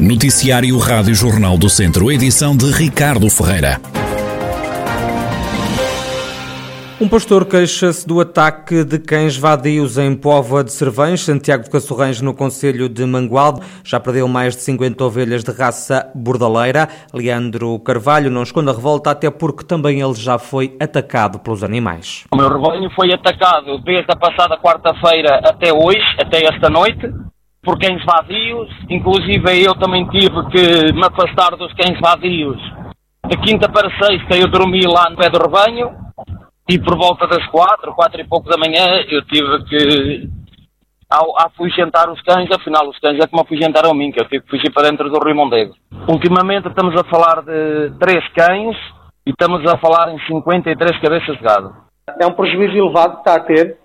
Noticiário Rádio Jornal do Centro, edição de Ricardo Ferreira. Um pastor queixa-se do ataque de cães vadios em Póvoa de Cervães, Santiago de Cassorrães, no Conselho de Mangualde. Já perdeu mais de 50 ovelhas de raça bordaleira. Leandro Carvalho não esconde a revolta, até porque também ele já foi atacado pelos animais. O meu rebanho foi atacado desde a passada quarta-feira até hoje, até esta noite por cães vadios, inclusive eu também tive que me afastar dos cães vadios. De quinta para sexta eu dormi lá no pé do rebanho e por volta das quatro, quatro e pouco da manhã eu tive que ao afugentar os cães, afinal os cães é que me afugentaram a mim, que eu tive que fugir para dentro do Rio Mondego. Ultimamente estamos a falar de três cães e estamos a falar em 53 cabeças de gado. É um prejuízo elevado que está a ter?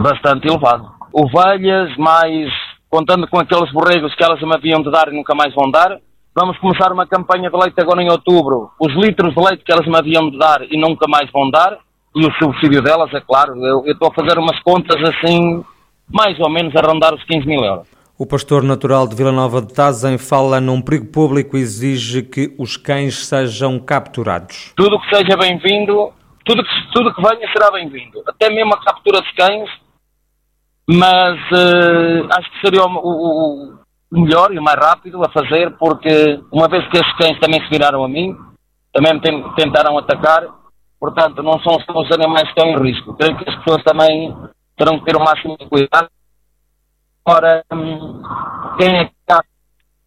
Bastante elevado. Ovelhas, mais contando com aqueles borregos que elas me haviam de dar e nunca mais vão dar. Vamos começar uma campanha de leite agora em outubro. Os litros de leite que elas me haviam de dar e nunca mais vão dar, e o subsídio delas, é claro. Eu, estou a fazer umas contas assim, mais ou menos a rondar os 15 mil euros. O pastor natural de Vila Nova de Tazem fala num perigo público e exige que os cães sejam capturados. Tudo que seja bem-vindo, tudo que, tudo que venha será bem-vindo. Até mesmo a captura de cães mas uh, acho que seria o, o, o, melhor e o mais rápido a fazer, porque uma vez que estes cães também se viraram a mim, também me tentaram atacar, portanto não são só os animais que estão em risco. Creio que as pessoas também terão que ter o máximo de cuidado. Ora, hum, quem é que está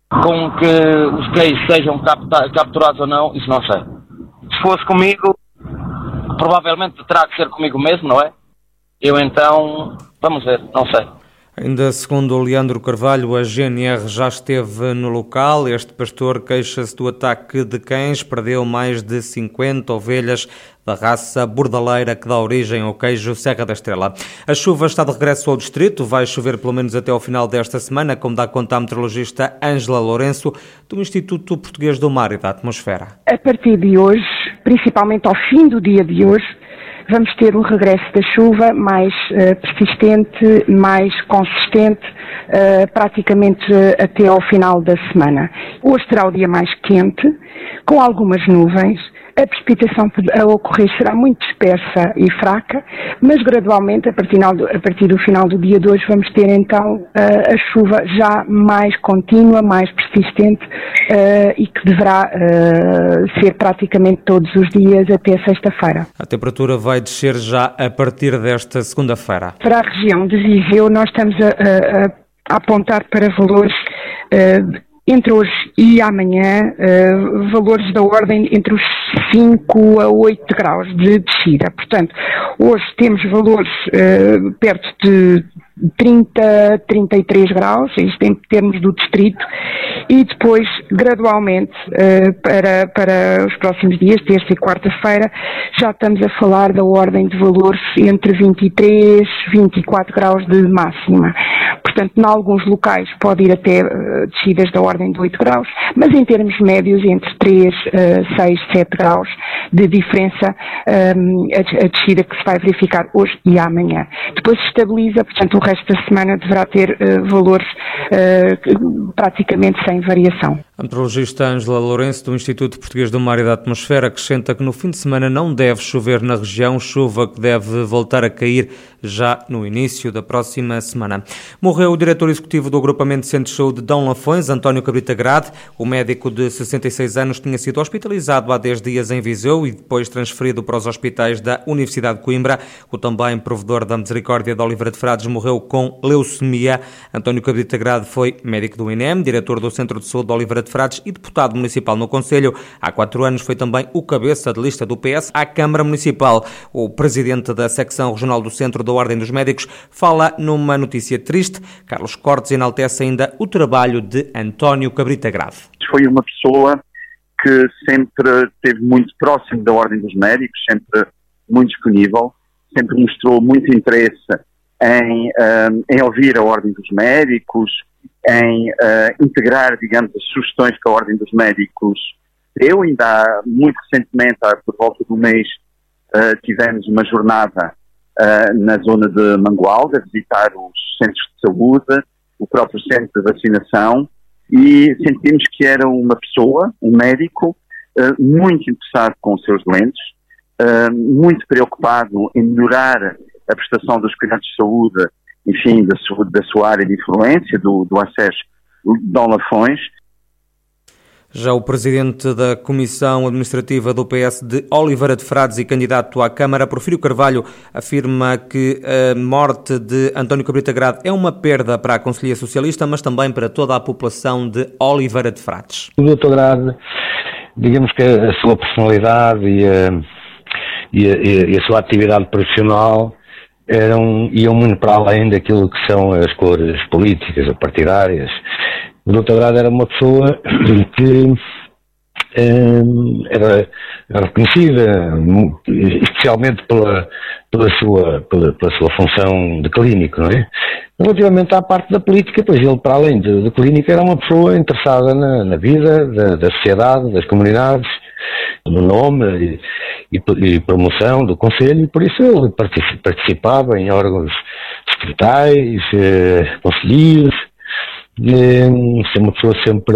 com que os cães sejam capturados ou não, isso não sei. Se fosse comigo, provavelmente terá que ser comigo mesmo, não é? Eu então Vamos ver, não sei. Ainda segundo o Leandro Carvalho, a GNR já esteve no local. Este pastor queixa-se do ataque de cães, perdeu mais de 50 ovelhas da raça bordaleira que dá origem ao queijo Serra da Estrela. A chuva está de regresso ao distrito, vai chover pelo menos até ao final desta semana, como dá conta a meteorologista Ângela Lourenço, do Instituto Português do Mar e da Atmosfera. A partir de hoje, principalmente ao fim do dia de hoje, vamos ter um regresso da chuva mais uh, persistente, mais consistente, uh, praticamente uh, até ao final da semana. Hoje será o dia mais quente, com algumas nuvens, a precipitação a ocorrer será muito dispersa e fraca, mas gradualmente, a partir, do, a partir do final do dia de hoje, vamos ter então a chuva já mais contínua, mais persistente uh, e que deverá uh, ser praticamente todos os dias até sexta-feira. A temperatura vai descer já a partir desta segunda-feira. Para a região de Viseu, nós estamos a, a, a apontar para valores uh, entre hoje e amanhã, uh, valores da ordem entre os 5 a 8 graus de descida. Portanto, hoje temos valores uh, perto de 30, 33 graus, isto em termos do distrito, e depois, gradualmente, uh, para, para os próximos dias, terça e quarta-feira, já estamos a falar da ordem de valores entre 23, 24 graus de máxima. Portanto, em alguns locais pode ir até uh, descidas da ordem de 8 graus, mas em termos médios, entre 3, uh, 6, 7 graus de diferença um, a, a descida que se vai verificar hoje e amanhã. Depois se estabiliza, portanto, o resto da semana deverá ter uh, valores uh, praticamente sem variação. A meteorologista Ângela Lourenço, do Instituto Português do Mar e da Atmosfera, acrescenta que no fim de semana não deve chover na região, chuva que deve voltar a cair já no início da próxima semana. Morreu o diretor executivo do agrupamento de Centros de Saúde Dão Lafões, António Cabrita Grade. O médico de 66 anos tinha sido hospitalizado há 10 dias em Viseu e depois transferido para os hospitais da Universidade de Coimbra. O também provedor da Misericórdia de Oliveira de Frades morreu com leucemia. António Cabrita Grade foi médico do INEM, diretor do Centro de Saúde de Oliveira de Frades e deputado municipal no Conselho. Há quatro anos foi também o cabeça de lista do PS à Câmara Municipal. O presidente da secção regional do Centro da Ordem dos Médicos fala numa notícia triste. Carlos Cortes enaltece ainda o trabalho de António Cabrita Grave. Foi uma pessoa que sempre esteve muito próximo da Ordem dos Médicos, sempre muito disponível, sempre mostrou muito interesse em, um, em ouvir a Ordem dos Médicos, em uh, integrar, digamos, as sugestões que a Ordem dos Médicos deu. Ainda há, muito recentemente, por volta do mês, uh, tivemos uma jornada uh, na zona de Mangualde, a visitar os centros de saúde, o próprio centro de vacinação, e sentimos que era uma pessoa, um médico, uh, muito interessado com os seus doentes, uh, muito preocupado em melhorar a prestação dos cuidados de saúde, enfim, da sua, da sua área de influência, do, do acesso Dom Lafões, já o presidente da Comissão Administrativa do PS de Oliveira de Frades e candidato à Câmara, Porfírio Carvalho, afirma que a morte de António Cabrita Grade é uma perda para a Conselhia Socialista, mas também para toda a população de Oliveira de Frades. O doutor Grade, digamos que a sua personalidade e a, e a, e a sua atividade profissional eram, iam muito para além daquilo que são as cores políticas ou partidárias o Dr. Grado era uma pessoa que um, era, era, reconhecida especialmente pela, pela, sua, pela, pela, sua função de clínico, não é? Relativamente à parte da política, pois ele, para além de, de era uma pessoa interessada na, na vida da, da, sociedade, das comunidades, no nome e, e, e, promoção do Conselho, e por isso ele participava em órgãos secretais, eh, conselheiros, ser uma pessoa sempre,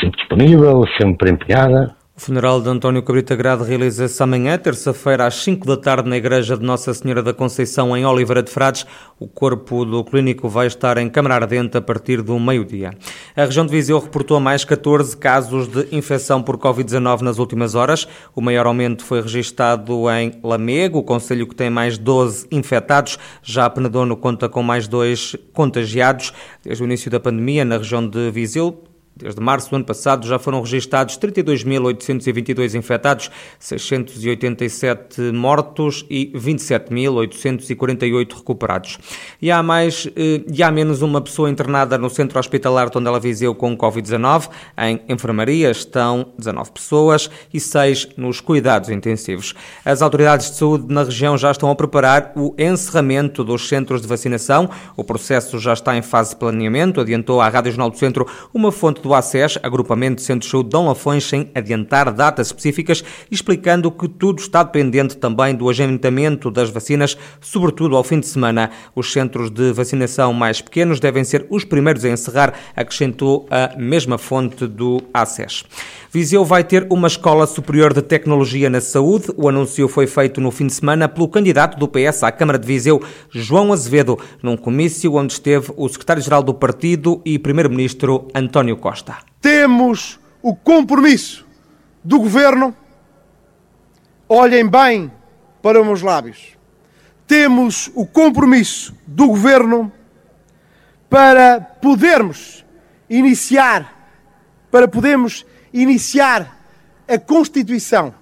sempre disponível, sempre empenhada. O funeral de António Cabrita Grade realiza-se amanhã, terça-feira, às 5 da tarde, na Igreja de Nossa Senhora da Conceição, em Oliveira de Frades. O corpo do clínico vai estar em Câmara Ardente a partir do meio-dia. A região de Viseu reportou mais 14 casos de infecção por Covid-19 nas últimas horas. O maior aumento foi registado em Lamego, o conselho que tem mais 12 infectados. Já Penedono conta com mais dois contagiados. Desde o início da pandemia, na região de Viseu, Desde março do ano passado já foram registados 32.822 infectados, 687 mortos e 27.848 recuperados. E há mais eh, e há menos uma pessoa internada no centro hospitalar Tondela Viseu com Covid-19. Em enfermaria estão 19 pessoas e 6 nos cuidados intensivos. As autoridades de saúde na região já estão a preparar o encerramento dos centros de vacinação. O processo já está em fase de planeamento, adiantou à Rádio Jornal do Centro uma fonte do do ACES, Agrupamento de Centros de Saúde Dom Lafões, sem adiantar datas específicas, explicando que tudo está dependente também do agendamento das vacinas, sobretudo ao fim de semana. Os centros de vacinação mais pequenos devem ser os primeiros a encerrar, acrescentou a mesma fonte do ACES. Viseu vai ter uma escola superior de tecnologia na saúde. O anúncio foi feito no fim de semana pelo candidato do PS à Câmara de Viseu, João Azevedo, num comício onde esteve o secretário-geral do partido e primeiro-ministro António Costa. Temos o compromisso do governo. Olhem bem para os meus lábios. Temos o compromisso do governo para podermos iniciar, para podermos iniciar a constituição,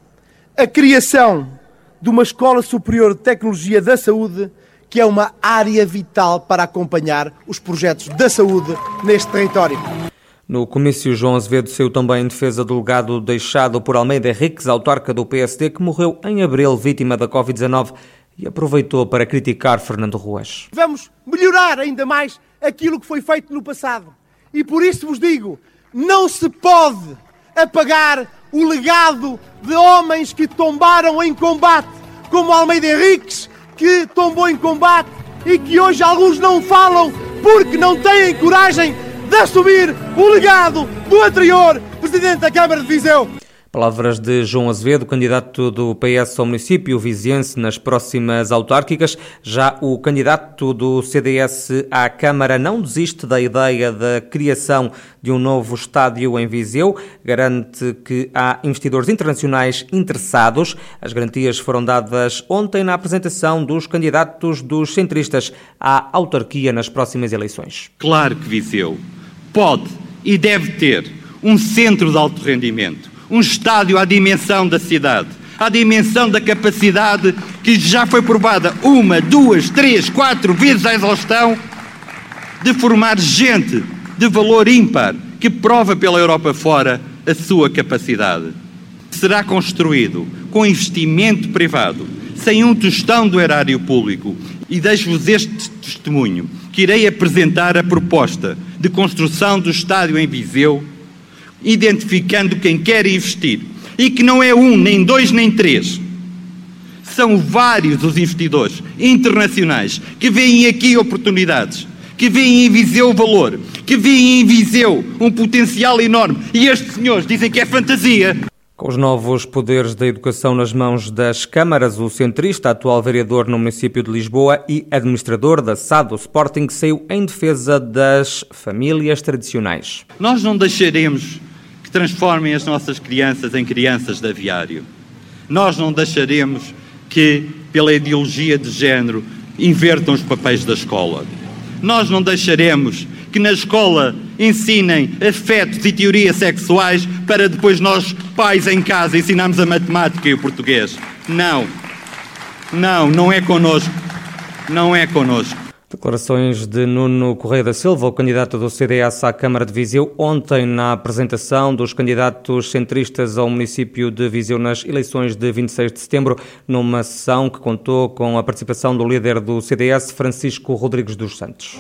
a criação de uma Escola Superior de Tecnologia da Saúde, que é uma área vital para acompanhar os projetos da saúde neste território. No comício, João Azevedo saiu também em defesa do legado deixado por Almeida Henriques, autarca do PSD, que morreu em abril vítima da Covid-19 e aproveitou para criticar Fernando Ruas. Vamos melhorar ainda mais aquilo que foi feito no passado. E por isso vos digo, não se pode apagar o legado de homens que tombaram em combate, como Almeida Henriques, que tombou em combate e que hoje alguns não falam porque não têm coragem de assumir o legado do anterior Presidente da Câmara de Viseu. Palavras de João Azevedo, candidato do PS ao município viziense nas próximas autárquicas. Já o candidato do CDS à Câmara não desiste da ideia da criação de um novo estádio em Viseu. Garante que há investidores internacionais interessados. As garantias foram dadas ontem na apresentação dos candidatos dos centristas à autarquia nas próximas eleições. Claro que Viseu pode e deve ter um centro de alto rendimento um estádio à dimensão da cidade, à dimensão da capacidade que já foi provada uma, duas, três, quatro vezes à exaustão de formar gente de valor ímpar que prova pela Europa fora a sua capacidade. Será construído com investimento privado, sem um tostão do erário público. E deixo-vos este testemunho, que irei apresentar a proposta de construção do estádio em Viseu identificando quem quer investir. E que não é um, nem dois, nem três. São vários os investidores internacionais que veem aqui oportunidades, que vêem em Viseu valor, que vêem em Viseu um potencial enorme. E estes senhores dizem que é fantasia. Com os novos poderes da educação nas mãos das câmaras, o centrista, atual vereador no município de Lisboa e administrador da SAD do Sporting, saiu em defesa das famílias tradicionais. Nós não deixaremos que transformem as nossas crianças em crianças de aviário. Nós não deixaremos que, pela ideologia de género, invertam os papéis da escola. Nós não deixaremos que na escola ensinem afetos e teorias sexuais para depois nós, pais em casa, ensinarmos a matemática e o português. Não. Não, não é connosco. Não é connosco. Declarações de Nuno Correia da Silva, o candidato do CDS à Câmara de Viseu, ontem na apresentação dos candidatos centristas ao município de Viseu nas eleições de 26 de setembro, numa sessão que contou com a participação do líder do CDS, Francisco Rodrigues dos Santos.